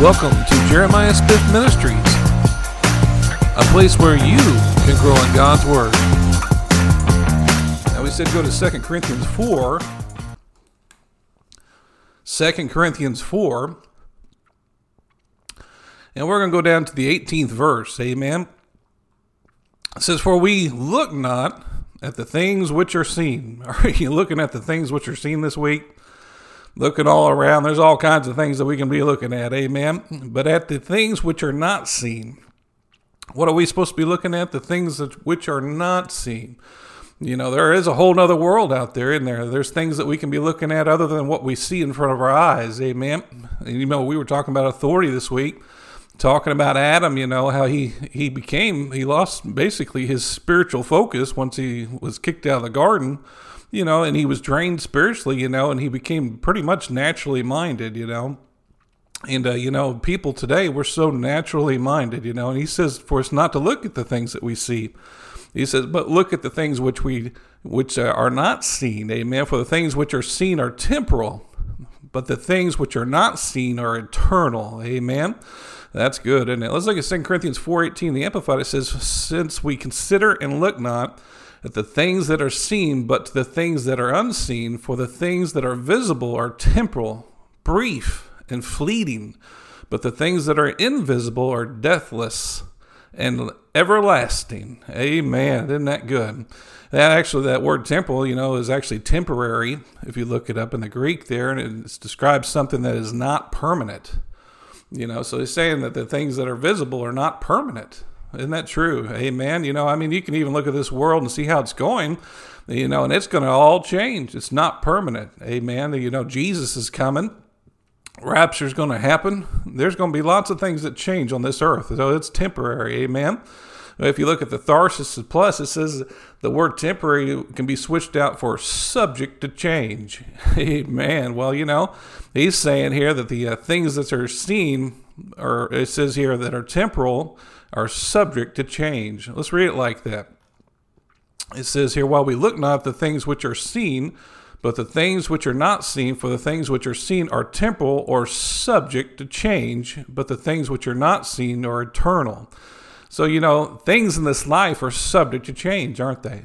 Welcome to Jeremiah Smith Ministries, a place where you can grow in God's Word. Now, we said go to 2 Corinthians 4. 2 Corinthians 4. And we're going to go down to the 18th verse. Amen. It says, For we look not at the things which are seen. Are you looking at the things which are seen this week? Looking all around, there's all kinds of things that we can be looking at, amen. But at the things which are not seen. What are we supposed to be looking at? The things that, which are not seen. You know, there is a whole nother world out there in there. There's things that we can be looking at other than what we see in front of our eyes, amen. And you know, we were talking about authority this week talking about Adam, you know, how he, he became, he lost basically his spiritual focus once he was kicked out of the garden, you know, and he was drained spiritually, you know, and he became pretty much naturally minded, you know. And, uh, you know, people today, we're so naturally minded, you know, and he says for us not to look at the things that we see. He says, but look at the things which we, which are not seen. Amen. For the things which are seen are temporal, but the things which are not seen are eternal. Amen. That's good, isn't it? Let's look at 2 Corinthians 4.18. The Amplified, it says, Since we consider and look not at the things that are seen, but to the things that are unseen, for the things that are visible are temporal, brief, and fleeting, but the things that are invisible are deathless and everlasting. Amen. Isn't that good? That actually, that word temporal, you know, is actually temporary. If you look it up in the Greek there, and it describes something that is not permanent. You know, so he's saying that the things that are visible are not permanent. Isn't that true? Amen. You know, I mean, you can even look at this world and see how it's going, you know, and it's going to all change. It's not permanent. Amen. You know, Jesus is coming. Rapture's going to happen. There's going to be lots of things that change on this earth. So it's temporary. Amen. If you look at the Thesaurus Plus, it says the word temporary can be switched out for subject to change. Amen. Well, you know, he's saying here that the uh, things that are seen, or it says here that are temporal, are subject to change. Let's read it like that. It says here, while we look not the things which are seen, but the things which are not seen, for the things which are seen are temporal or subject to change, but the things which are not seen are eternal. So, you know, things in this life are subject to change, aren't they?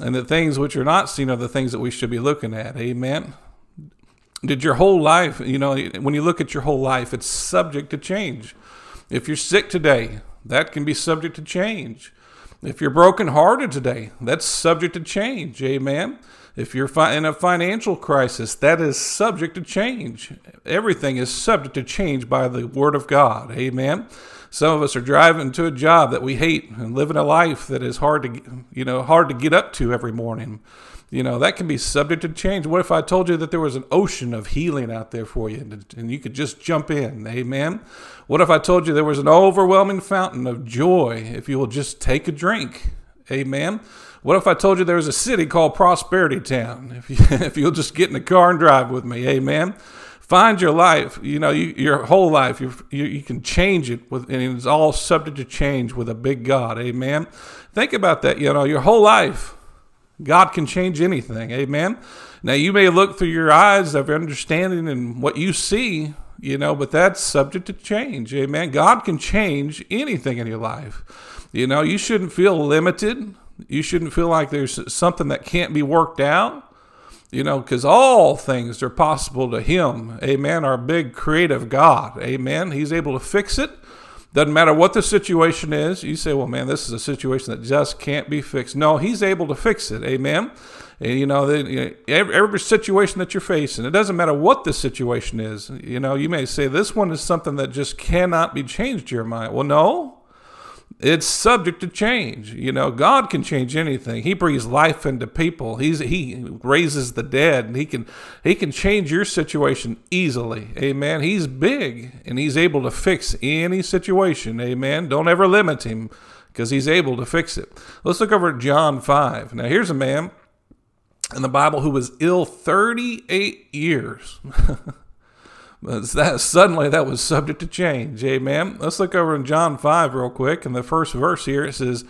And the things which are not seen are the things that we should be looking at. Amen. Did your whole life, you know, when you look at your whole life, it's subject to change. If you're sick today, that can be subject to change. If you're brokenhearted today, that's subject to change. Amen. If you're in a financial crisis, that is subject to change. Everything is subject to change by the Word of God. Amen. Some of us are driving to a job that we hate and living a life that is hard to, you know, hard to get up to every morning. You know, that can be subject to change. What if I told you that there was an ocean of healing out there for you and you could just jump in? Amen. What if I told you there was an overwhelming fountain of joy if you will just take a drink? Amen. What if I told you there was a city called Prosperity Town? If, you, if you'll just get in the car and drive with me, amen find your life you know you, your whole life you, you can change it with and it's all subject to change with a big god amen think about that you know your whole life god can change anything amen now you may look through your eyes of understanding and what you see you know but that's subject to change amen god can change anything in your life you know you shouldn't feel limited you shouldn't feel like there's something that can't be worked out you know, because all things are possible to Him. Amen. Our big creative God. Amen. He's able to fix it. Doesn't matter what the situation is. You say, well, man, this is a situation that just can't be fixed. No, He's able to fix it. Amen. And, you know, the, every, every situation that you're facing, it doesn't matter what the situation is. You know, you may say, this one is something that just cannot be changed, Jeremiah. Well, no, it's subject to change. You know, God can change anything. He breathes life into people. He's he raises the dead and he can he can change your situation easily. Amen. He's big and he's able to fix any situation. Amen. Don't ever limit him because he's able to fix it. Let's look over at John 5. Now here's a man in the Bible who was ill 38 years. That, suddenly that was subject to change. Amen. Let's look over in John 5 real quick. In the first verse here, it says,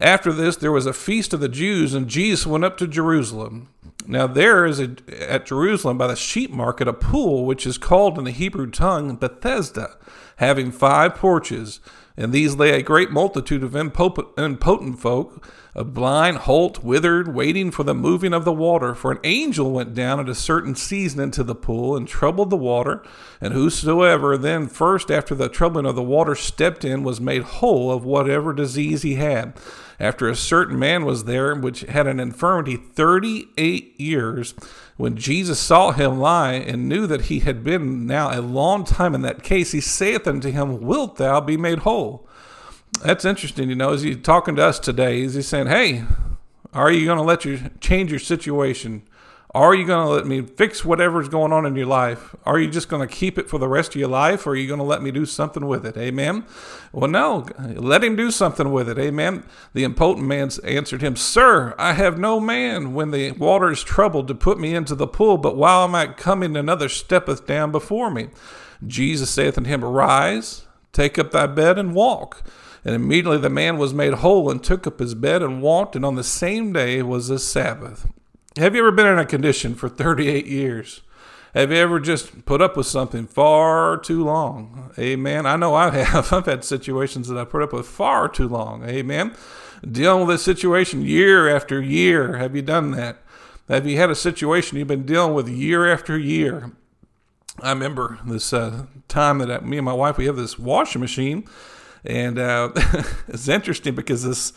After this, there was a feast of the Jews, and Jesus went up to Jerusalem. Now there is a, at Jerusalem by the sheep market a pool which is called in the Hebrew tongue Bethesda, having five porches. And these lay a great multitude of impotent folk, of blind, halt, withered, waiting for the moving of the water. For an angel went down at a certain season into the pool and troubled the water. And whosoever then first after the troubling of the water stepped in was made whole of whatever disease he had. After a certain man was there which had an infirmity thirty eight years, when Jesus saw him lie and knew that he had been now a long time in that case, he saith unto him, Wilt thou be made whole? That's interesting, you know, as he's talking to us today, is he saying, Hey, are you going to let you change your situation? Are you going to let me fix whatever's going on in your life? Are you just going to keep it for the rest of your life, or are you going to let me do something with it? Amen. Well, no, let him do something with it. Amen. The impotent man answered him, Sir, I have no man when the water is troubled to put me into the pool, but while I'm come in, another steppeth down before me. Jesus saith unto him, Arise, take up thy bed, and walk. And immediately the man was made whole and took up his bed and walked, and on the same day was the Sabbath. Have you ever been in a condition for 38 years? Have you ever just put up with something far too long? Amen. I know I have. I've had situations that I put up with far too long. Amen. Dealing with a situation year after year. Have you done that? Have you had a situation you've been dealing with year after year? I remember this uh, time that I, me and my wife we have this washing machine, and uh, it's interesting because this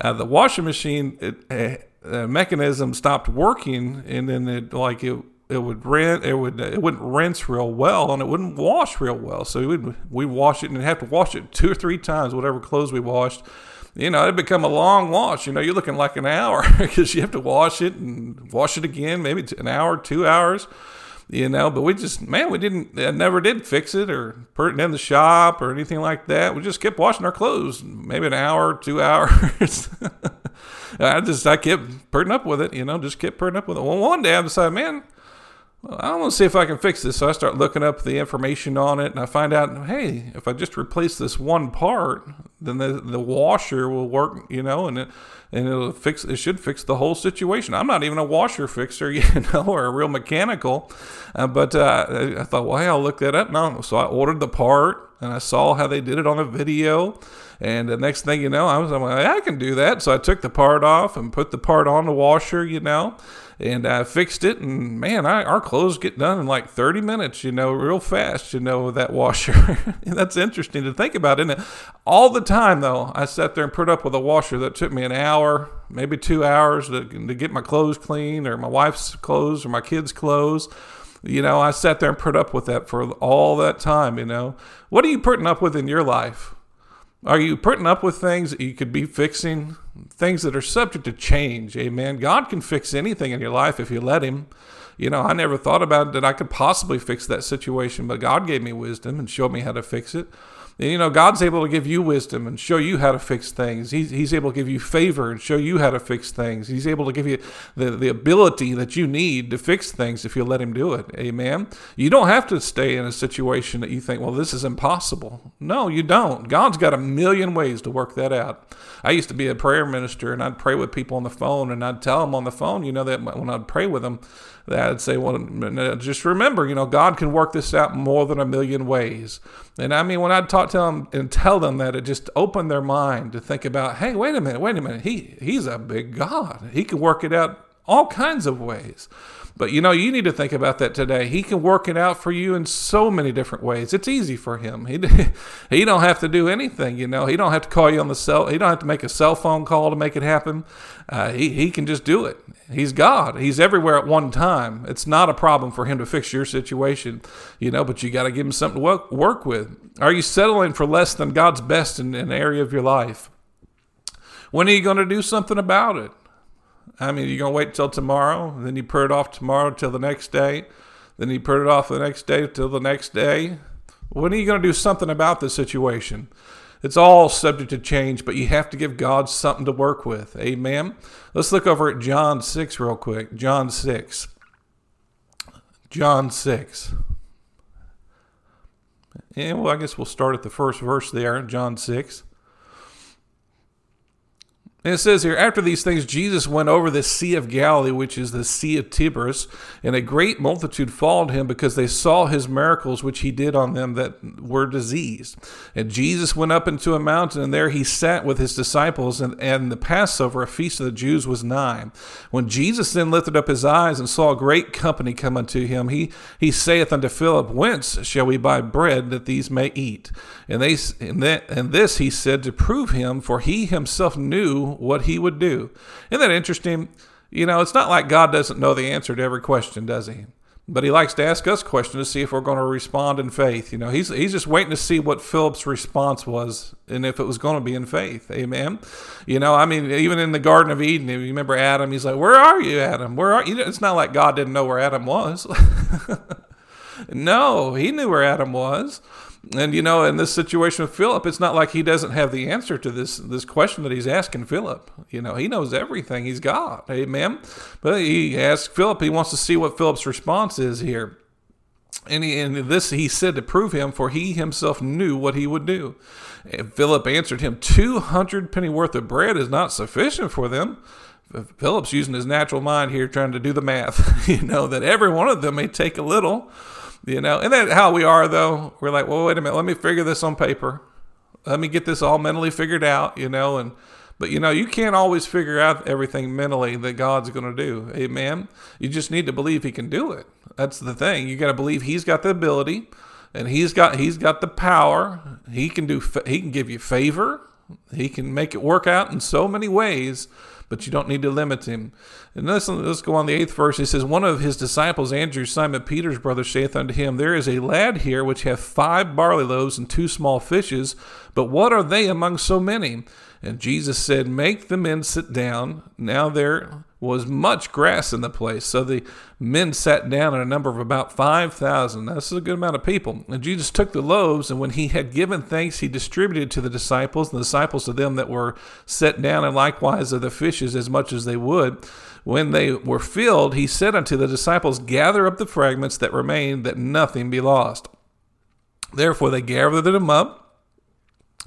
uh, the washing machine it, the mechanism stopped working, and then it like it it would rent it would it wouldn't rinse real well and it wouldn't wash real well. So we would we wash it and have to wash it two or three times, whatever clothes we washed. You know, it'd become a long wash. You know, you're looking like an hour because you have to wash it and wash it again, maybe an hour, two hours you know. But we just, man, we didn't, I never did fix it or put it in the shop or anything like that. We just kept washing our clothes, maybe an hour, two hours. I just, I kept putting up with it, you know, just kept putting up with it. Well, one day I decided, man, I want to see if I can fix this. So I start looking up the information on it, and I find out, hey, if I just replace this one part, then the the washer will work, you know, and it and it'll fix. It should fix the whole situation. I'm not even a washer fixer, you know, or a real mechanical, uh, but uh, I thought, well, hey, I'll look that up. No, so I ordered the part, and I saw how they did it on a video. And the next thing you know, I was I'm like, I can do that. So I took the part off and put the part on the washer, you know and I fixed it. And man, I, our clothes get done in like 30 minutes, you know, real fast, you know, with that washer. And That's interesting to think about, isn't it? All the time, though, I sat there and put up with a washer that took me an hour, maybe two hours to, to get my clothes clean or my wife's clothes or my kids' clothes. You know, I sat there and put up with that for all that time, you know. What are you putting up with in your life? Are you putting up with things that you could be fixing? Things that are subject to change. Amen. God can fix anything in your life if you let Him. You know, I never thought about that I could possibly fix that situation, but God gave me wisdom and showed me how to fix it. You know, God's able to give you wisdom and show you how to fix things. He's, he's able to give you favor and show you how to fix things. He's able to give you the, the ability that you need to fix things if you let Him do it. Amen. You don't have to stay in a situation that you think, well, this is impossible. No, you don't. God's got a million ways to work that out. I used to be a prayer minister and I'd pray with people on the phone and I'd tell them on the phone, you know, that when I'd pray with them, I'd say, well, uh, just remember, you know, God can work this out more than a million ways. And I mean, when I'd talk to them and tell them that, it just opened their mind to think about, hey, wait a minute, wait a minute. He, he's a big God. He can work it out all kinds of ways. But you know, you need to think about that today. He can work it out for you in so many different ways. It's easy for him. He he don't have to do anything. You know, he don't have to call you on the cell. He don't have to make a cell phone call to make it happen. Uh, he he can just do it. He's God. He's everywhere at one time. It's not a problem for him to fix your situation. You know, but you got to give him something to work, work with. Are you settling for less than God's best in an area of your life? When are you going to do something about it? I mean, you're going to wait till tomorrow, then you put it off tomorrow till the next day, then you put it off the next day till the next day. When are you going to do something about the situation? It's all subject to change, but you have to give God something to work with. Amen. Let's look over at John 6 real quick. John 6. John 6. And well, I guess we'll start at the first verse there, John 6. And it says here, after these things, Jesus went over the Sea of Galilee, which is the Sea of Tiberias, and a great multitude followed him because they saw his miracles which he did on them that were diseased. And Jesus went up into a mountain, and there he sat with his disciples, and, and the Passover, a feast of the Jews, was nigh. When Jesus then lifted up his eyes and saw a great company come unto him, he, he saith unto Philip, Whence shall we buy bread that these may eat? And, they, and, that, and this he said to prove him, for he himself knew what he would do. Isn't that interesting? You know, it's not like God doesn't know the answer to every question, does he? But he likes to ask us questions to see if we're going to respond in faith. You know, he's he's just waiting to see what Philip's response was and if it was going to be in faith. Amen. You know, I mean, even in the Garden of Eden, if you remember Adam, he's like, "Where are you, Adam? Where are you?" It's not like God didn't know where Adam was. no, he knew where Adam was. And you know, in this situation with Philip, it's not like he doesn't have the answer to this this question that he's asking Philip. You know, he knows everything. He's God. Amen. But he asks Philip. He wants to see what Philip's response is here. And, he, and this he said to prove him, for he himself knew what he would do. And Philip answered him, Two hundred penny worth of bread is not sufficient for them. Philip's using his natural mind here, trying to do the math. you know, that every one of them may take a little. You know, and then how we are though, we're like, well, wait a minute, let me figure this on paper. Let me get this all mentally figured out, you know, and but you know, you can't always figure out everything mentally that God's going to do. Amen. You just need to believe he can do it. That's the thing. You got to believe he's got the ability and he's got he's got the power. He can do he can give you favor. He can make it work out in so many ways but you don't need to limit him. And let's, let's go on the eighth verse. He says, One of his disciples, Andrew, Simon Peter's brother, saith unto him, There is a lad here which hath five barley loaves and two small fishes, but what are they among so many? And Jesus said, Make the men sit down. Now there was much grass in the place. So the men sat down in a number of about 5,000. That's a good amount of people. And Jesus took the loaves, and when he had given thanks, he distributed to the disciples, and the disciples to them that were set down, and likewise of the fishes as much as they would. When they were filled, he said unto the disciples, Gather up the fragments that remain, that nothing be lost. Therefore they gathered them up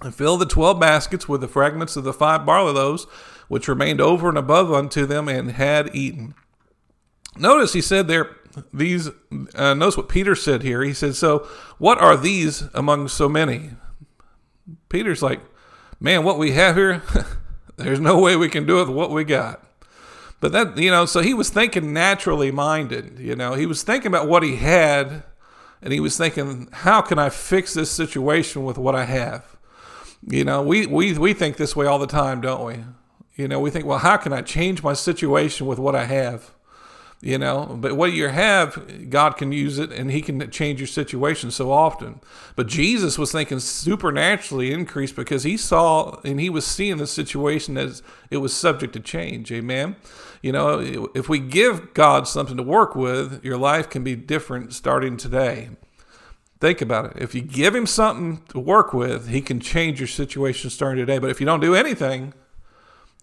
and fill the twelve baskets with the fragments of the five barley loaves, which remained over and above unto them, and had eaten. Notice he said there, these, uh, notice what Peter said here. He said, So, what are these among so many? Peter's like, Man, what we have here, there's no way we can do it with what we got. But that, you know, so he was thinking naturally minded, you know, he was thinking about what he had, and he was thinking, How can I fix this situation with what I have? You know, we, we, we think this way all the time, don't we? You know, we think, well, how can I change my situation with what I have? You know, but what you have, God can use it and He can change your situation so often. But Jesus was thinking supernaturally increased because He saw and He was seeing the situation as it was subject to change. Amen. You know, if we give God something to work with, your life can be different starting today. Think about it. If you give him something to work with, he can change your situation starting today. But if you don't do anything,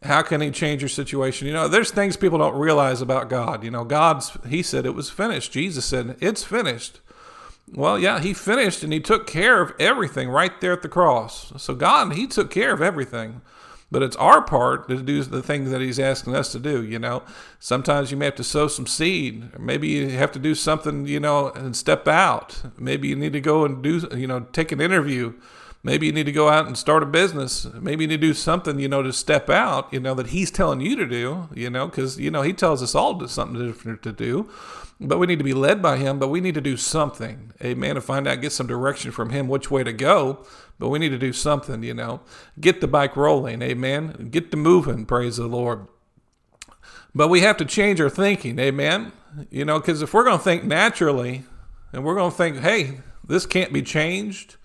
how can he change your situation? You know, there's things people don't realize about God. You know, God's, he said it was finished. Jesus said, it's finished. Well, yeah, he finished and he took care of everything right there at the cross. So God, he took care of everything. But it's our part to do the things that he's asking us to do, you know. Sometimes you may have to sow some seed. Or maybe you have to do something, you know, and step out. Maybe you need to go and do, you know, take an interview. Maybe you need to go out and start a business. Maybe you need to do something, you know, to step out, you know, that he's telling you to do, you know, because, you know, he tells us all to something different to do. But we need to be led by him, but we need to do something. Amen. To find out, get some direction from him which way to go but we need to do something, you know. Get the bike rolling, amen. Get the moving, praise the Lord. But we have to change our thinking, amen. You know, because if we're going to think naturally and we're going to think, hey, this can't be changed,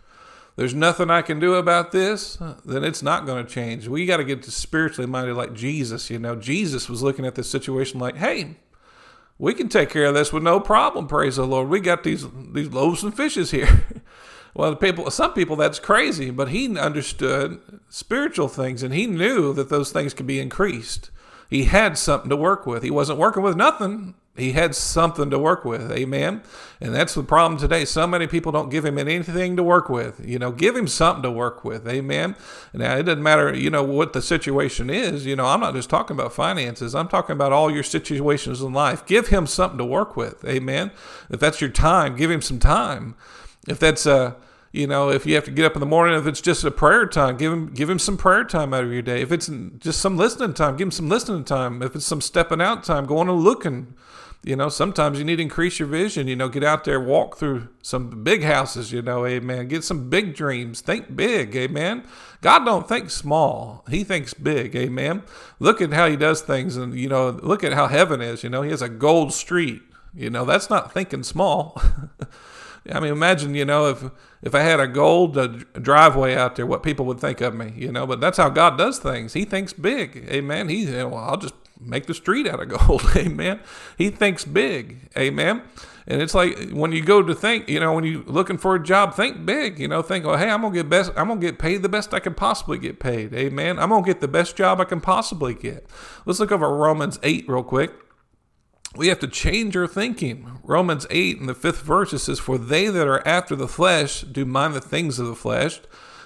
there's nothing I can do about this, then it's not going to change. We got to get spiritually minded like Jesus, you know. Jesus was looking at this situation like, hey, we can take care of this with no problem, praise the Lord. We got these these loaves and fishes here. Well, people, some people that's crazy, but he understood spiritual things and he knew that those things could be increased. He had something to work with. He wasn't working with nothing. He had something to work with. Amen. And that's the problem today. So many people don't give him anything to work with. You know, give him something to work with. Amen. Now, it doesn't matter, you know, what the situation is. You know, I'm not just talking about finances, I'm talking about all your situations in life. Give him something to work with. Amen. If that's your time, give him some time. If that's, a you know, if you have to get up in the morning, if it's just a prayer time, give him give him some prayer time out of your day. If it's just some listening time, give him some listening time. If it's some stepping out time, going and looking you know, sometimes you need to increase your vision. You know, get out there, walk through some big houses. You know, amen. Get some big dreams. Think big, amen. God don't think small. He thinks big, amen. Look at how He does things, and you know, look at how heaven is. You know, He has a gold street. You know, that's not thinking small. I mean, imagine, you know, if if I had a gold uh, driveway out there, what people would think of me, you know. But that's how God does things. He thinks big, amen. He, well, I'll just make the street out of gold. Amen. He thinks big. Amen. And it's like when you go to think, you know, when you're looking for a job, think big. You know, think, oh, hey, I'm gonna get best. I'm gonna get paid the best I can possibly get paid. Amen. I'm gonna get the best job I can possibly get. Let's look over Romans eight real quick. We have to change our thinking. Romans 8 in the fifth verse it says, For they that are after the flesh do mind the things of the flesh,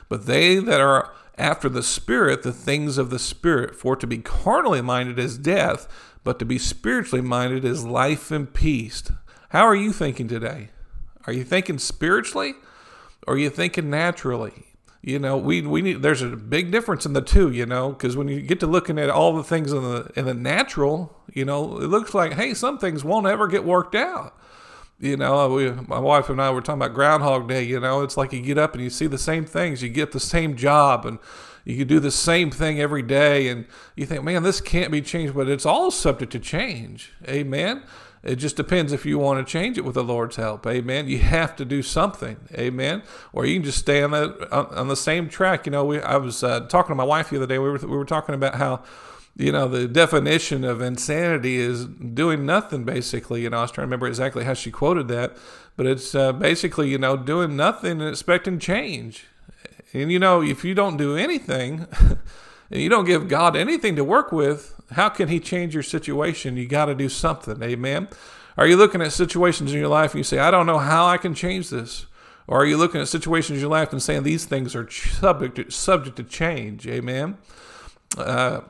but they that are after the Spirit the things of the Spirit. For to be carnally minded is death, but to be spiritually minded is life and peace. How are you thinking today? Are you thinking spiritually or are you thinking naturally? You know, we, we need there's a big difference in the two, you know, because when you get to looking at all the things in the in the natural, you know, it looks like, hey, some things won't ever get worked out. You know, we, my wife and I were talking about Groundhog Day. You know, it's like you get up and you see the same things. You get the same job and you can do the same thing every day. And you think, man, this can't be changed, but it's all subject to change. Amen. It just depends if you want to change it with the Lord's help. Amen. You have to do something. Amen. Or you can just stay on the on the same track. You know, we, I was uh, talking to my wife the other day. We were we were talking about how you know, the definition of insanity is doing nothing, basically. You know, I was trying to remember exactly how she quoted that, but it's uh, basically, you know, doing nothing and expecting change. And, you know, if you don't do anything and you don't give God anything to work with, how can He change your situation? You got to do something. Amen. Are you looking at situations in your life and you say, I don't know how I can change this? Or are you looking at situations in your life and saying these things are subject to, subject to change? Amen. Uh,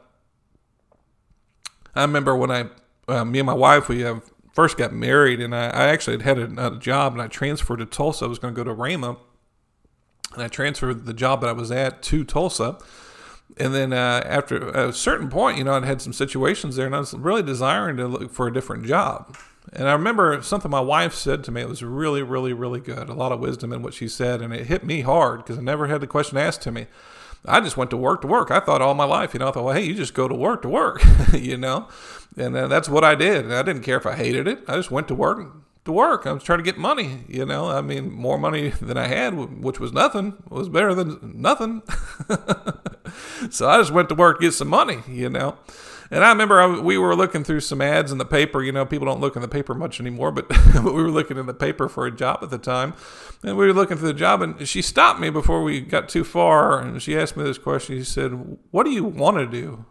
I remember when I, uh, me and my wife, we have first got married, and I, I actually had had a, a, job, and I transferred to Tulsa. I was going to go to Rhema, and I transferred the job that I was at to Tulsa. And then uh, after a certain point, you know, I'd had some situations there, and I was really desiring to look for a different job. And I remember something my wife said to me. It was really, really, really good. A lot of wisdom in what she said, and it hit me hard because I never had the question asked to me. I just went to work to work. I thought all my life, you know, I thought, well, hey, you just go to work to work, you know, and uh, that's what I did. I didn't care if I hated it. I just went to work to work. I was trying to get money, you know. I mean, more money than I had, which was nothing, was better than nothing. so I just went to work to get some money, you know. And I remember I, we were looking through some ads in the paper. You know, people don't look in the paper much anymore, but, but we were looking in the paper for a job at the time. And we were looking for the job, and she stopped me before we got too far. And she asked me this question. She said, What do you want to do?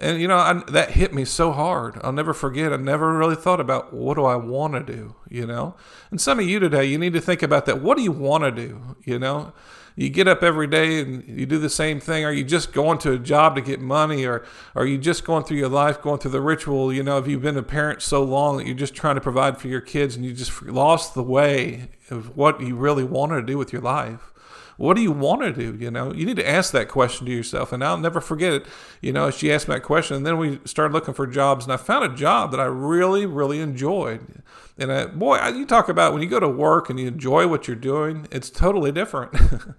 And, you know, I, that hit me so hard. I'll never forget. I never really thought about what do I want to do, you know? And some of you today, you need to think about that. What do you want to do, you know? you get up every day and you do the same thing? Are you just going to a job to get money, or are you just going through your life, going through the ritual? You know, if you've been a parent so long that you're just trying to provide for your kids and you just lost the way of what you really wanted to do with your life? What do you want to do? You know, you need to ask that question to yourself. And I'll never forget it. You know, she asked me that question, and then we started looking for jobs, and I found a job that I really, really enjoyed. And I, boy, you talk about when you go to work and you enjoy what you're doing, it's totally different.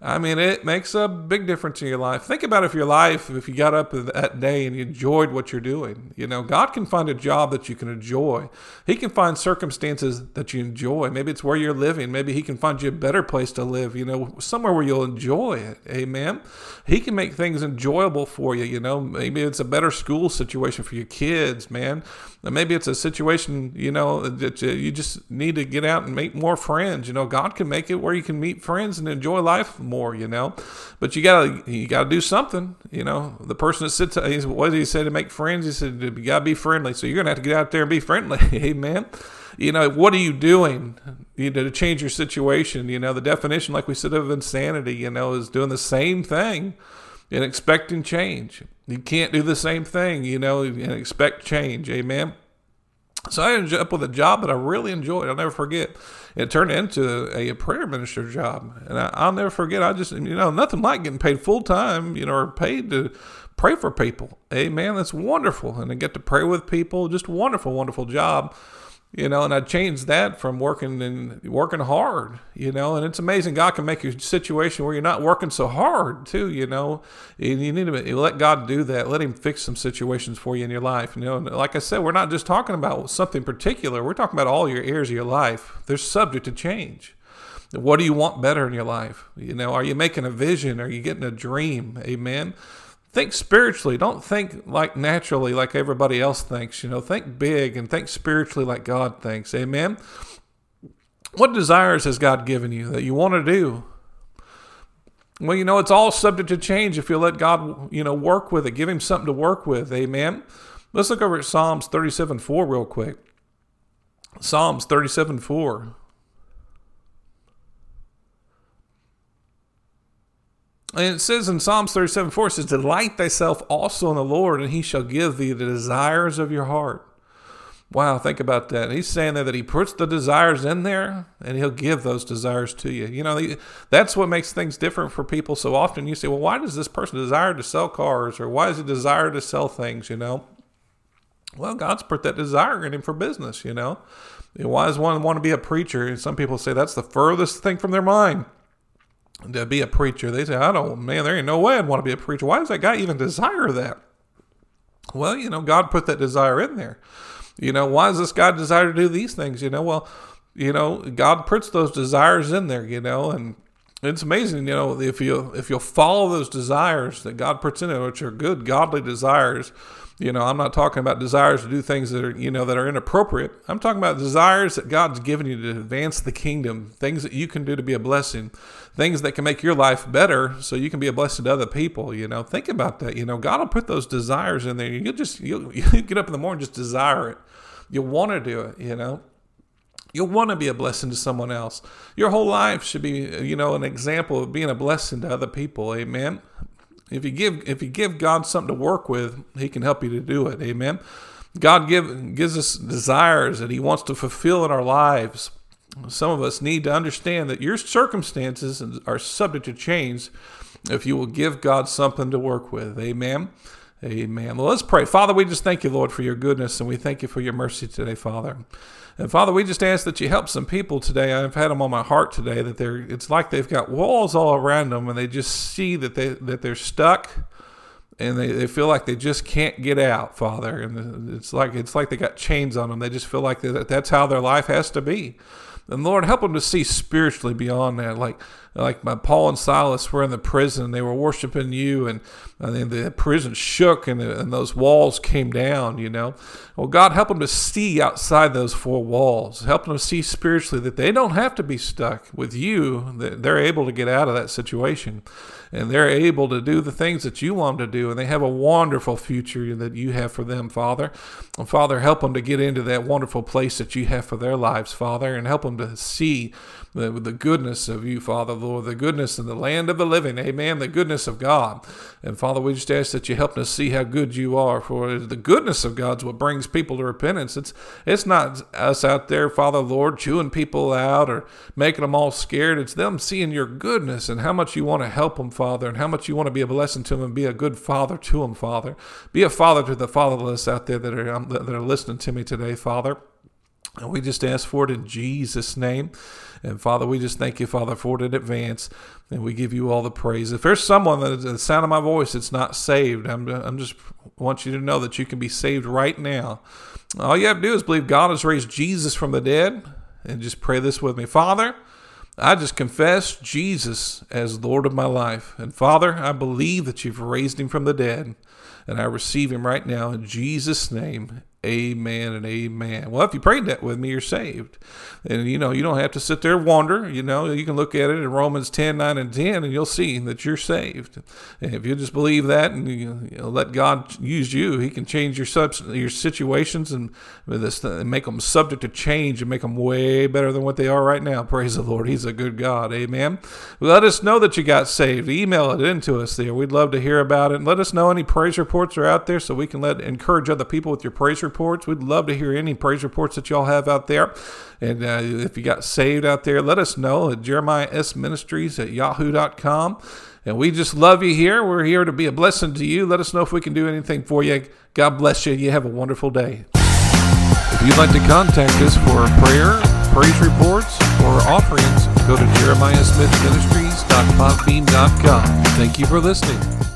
I mean, it makes a big difference in your life. Think about if your life, if you got up that day and you enjoyed what you're doing. You know, God can find a job that you can enjoy. He can find circumstances that you enjoy. Maybe it's where you're living. Maybe He can find you a better place to live, you know, somewhere where you'll enjoy it. Amen. He can make things enjoyable for you, you know. Maybe it's a better school situation for your kids, man. Maybe it's a situation, you know, that you just need to get out and make more friends. You know, God can make it where you can meet friends and enjoy life more, you know. But you gotta you gotta do something, you know. The person that sits, what did he say to make friends? He said you gotta be friendly. So you're gonna have to get out there and be friendly, amen. You know, what are you doing, you know, to change your situation? You know, the definition, like we said, of insanity, you know, is doing the same thing and expecting change. You can't do the same thing, you know, and expect change. Amen. So I ended up with a job that I really enjoyed. I'll never forget. It turned into a, prayer minister job, and I, will never forget. I just, you know, nothing like getting paid full time, you know, or paid to pray for people. Amen. That's wonderful, and I get to pray with people. Just wonderful, wonderful job you know, and I changed that from working and working hard, you know, and it's amazing God can make a situation where you're not working so hard too, you know, and you need to let God do that. Let Him fix some situations for you in your life, you know. And like I said, we're not just talking about something particular. We're talking about all your areas of your life. They're subject to change. What do you want better in your life? You know, are you making a vision? Are you getting a dream? Amen think spiritually. Don't think like naturally, like everybody else thinks. You know, think big and think spiritually like God thinks. Amen. What desires has God given you that you want to do? Well, you know, it's all subject to change if you let God, you know, work with it. Give Him something to work with. Amen. Let's look over at Psalms 37 4 real quick. Psalms 37 4. And it says in Psalms 37 4, it says, Delight thyself also in the Lord, and he shall give thee the desires of your heart. Wow, think about that. He's saying there that he puts the desires in there and he'll give those desires to you. You know, that's what makes things different for people. So often you say, well, why does this person desire to sell cars or why does he desire to sell things, you know? Well, God's put that desire in him for business, you know? Why does one want to be a preacher? And some people say that's the furthest thing from their mind to be a preacher. They say, I don't, man, there ain't no way I'd want to be a preacher. Why does that guy even desire that? Well, you know, God put that desire in there. You know, why does this guy desire to do these things? You know, well, you know, God puts those desires in there, you know, and it's amazing, you know, if you if you'll follow those desires that God puts in it, which are good, godly desires, you know, I'm not talking about desires to do things that are, you know, that are inappropriate. I'm talking about desires that God's given you to advance the kingdom, things that you can do to be a blessing, things that can make your life better so you can be a blessing to other people, you know. Think about that. You know, God will put those desires in there. You'll just you'll, you get up in the morning just desire it. you'll want to do it, you know. You'll want to be a blessing to someone else. Your whole life should be, you know, an example of being a blessing to other people. Amen. If you give if you give God something to work with, He can help you to do it. Amen. God give, gives us desires that He wants to fulfill in our lives. Some of us need to understand that your circumstances are subject to change if you will give God something to work with. Amen. Amen. Well, let's pray. Father, we just thank you, Lord, for your goodness, and we thank you for your mercy today, Father. And Father, we just ask that you help some people today. I've had them on my heart today that they're it's like they've got walls all around them and they just see that they that they're stuck and they, they feel like they just can't get out, Father. And it's like it's like they got chains on them. They just feel like that that's how their life has to be. And Lord, help them to see spiritually beyond that. Like like my Paul and Silas were in the prison, they were worshiping you, and, and then the prison shook and, and those walls came down. You know, well, God help them to see outside those four walls. Help them to see spiritually that they don't have to be stuck with you. That they're able to get out of that situation and they're able to do the things that you want them to do, and they have a wonderful future that you have for them, Father. And Father, help them to get into that wonderful place that you have for their lives, Father, and help them to see the, the goodness of you, Father, Lord, the goodness in the land of the living, amen, the goodness of God. And Father, we just ask that you help us see how good you are, for the goodness of God's what brings people to repentance. It's it's not us out there, Father, Lord, chewing people out or making them all scared. It's them seeing your goodness and how much you want to help them, Father, and how much you want to be a blessing to them and be a good father to them, Father. Be a father to the fatherless out there that are, that are listening to me today, Father. And we just ask for it in Jesus' name. And Father, we just thank you, Father, for it in advance. And we give you all the praise. If there's someone that the sound of my voice that's not saved, I'm, I'm just want you to know that you can be saved right now. All you have to do is believe God has raised Jesus from the dead. And just pray this with me. Father, I just confess Jesus as Lord of my life. And Father, I believe that you've raised him from the dead. And I receive him right now in Jesus' name. Amen and amen. Well, if you prayed that with me, you're saved. And you know, you don't have to sit there and wonder. You know, you can look at it in Romans 10, 9, and 10, and you'll see that you're saved. And if you just believe that and you, know, let God use you, He can change your subs- your situations and this and make them subject to change and make them way better than what they are right now. Praise the Lord. He's a good God. Amen. Let us know that you got saved. Email it into us there. We'd love to hear about it. And let us know any praise reports are out there so we can let encourage other people with your praise reports. We'd love to hear any praise reports that y'all have out there. And uh, if you got saved out there, let us know at Jeremiah S Ministries at yahoo.com. And we just love you here. We're here to be a blessing to you. Let us know if we can do anything for you. God bless you. You have a wonderful day. If you'd like to contact us for prayer, praise reports, or offerings, go to jeremiahsmithministries.podbean.com. Thank you for listening.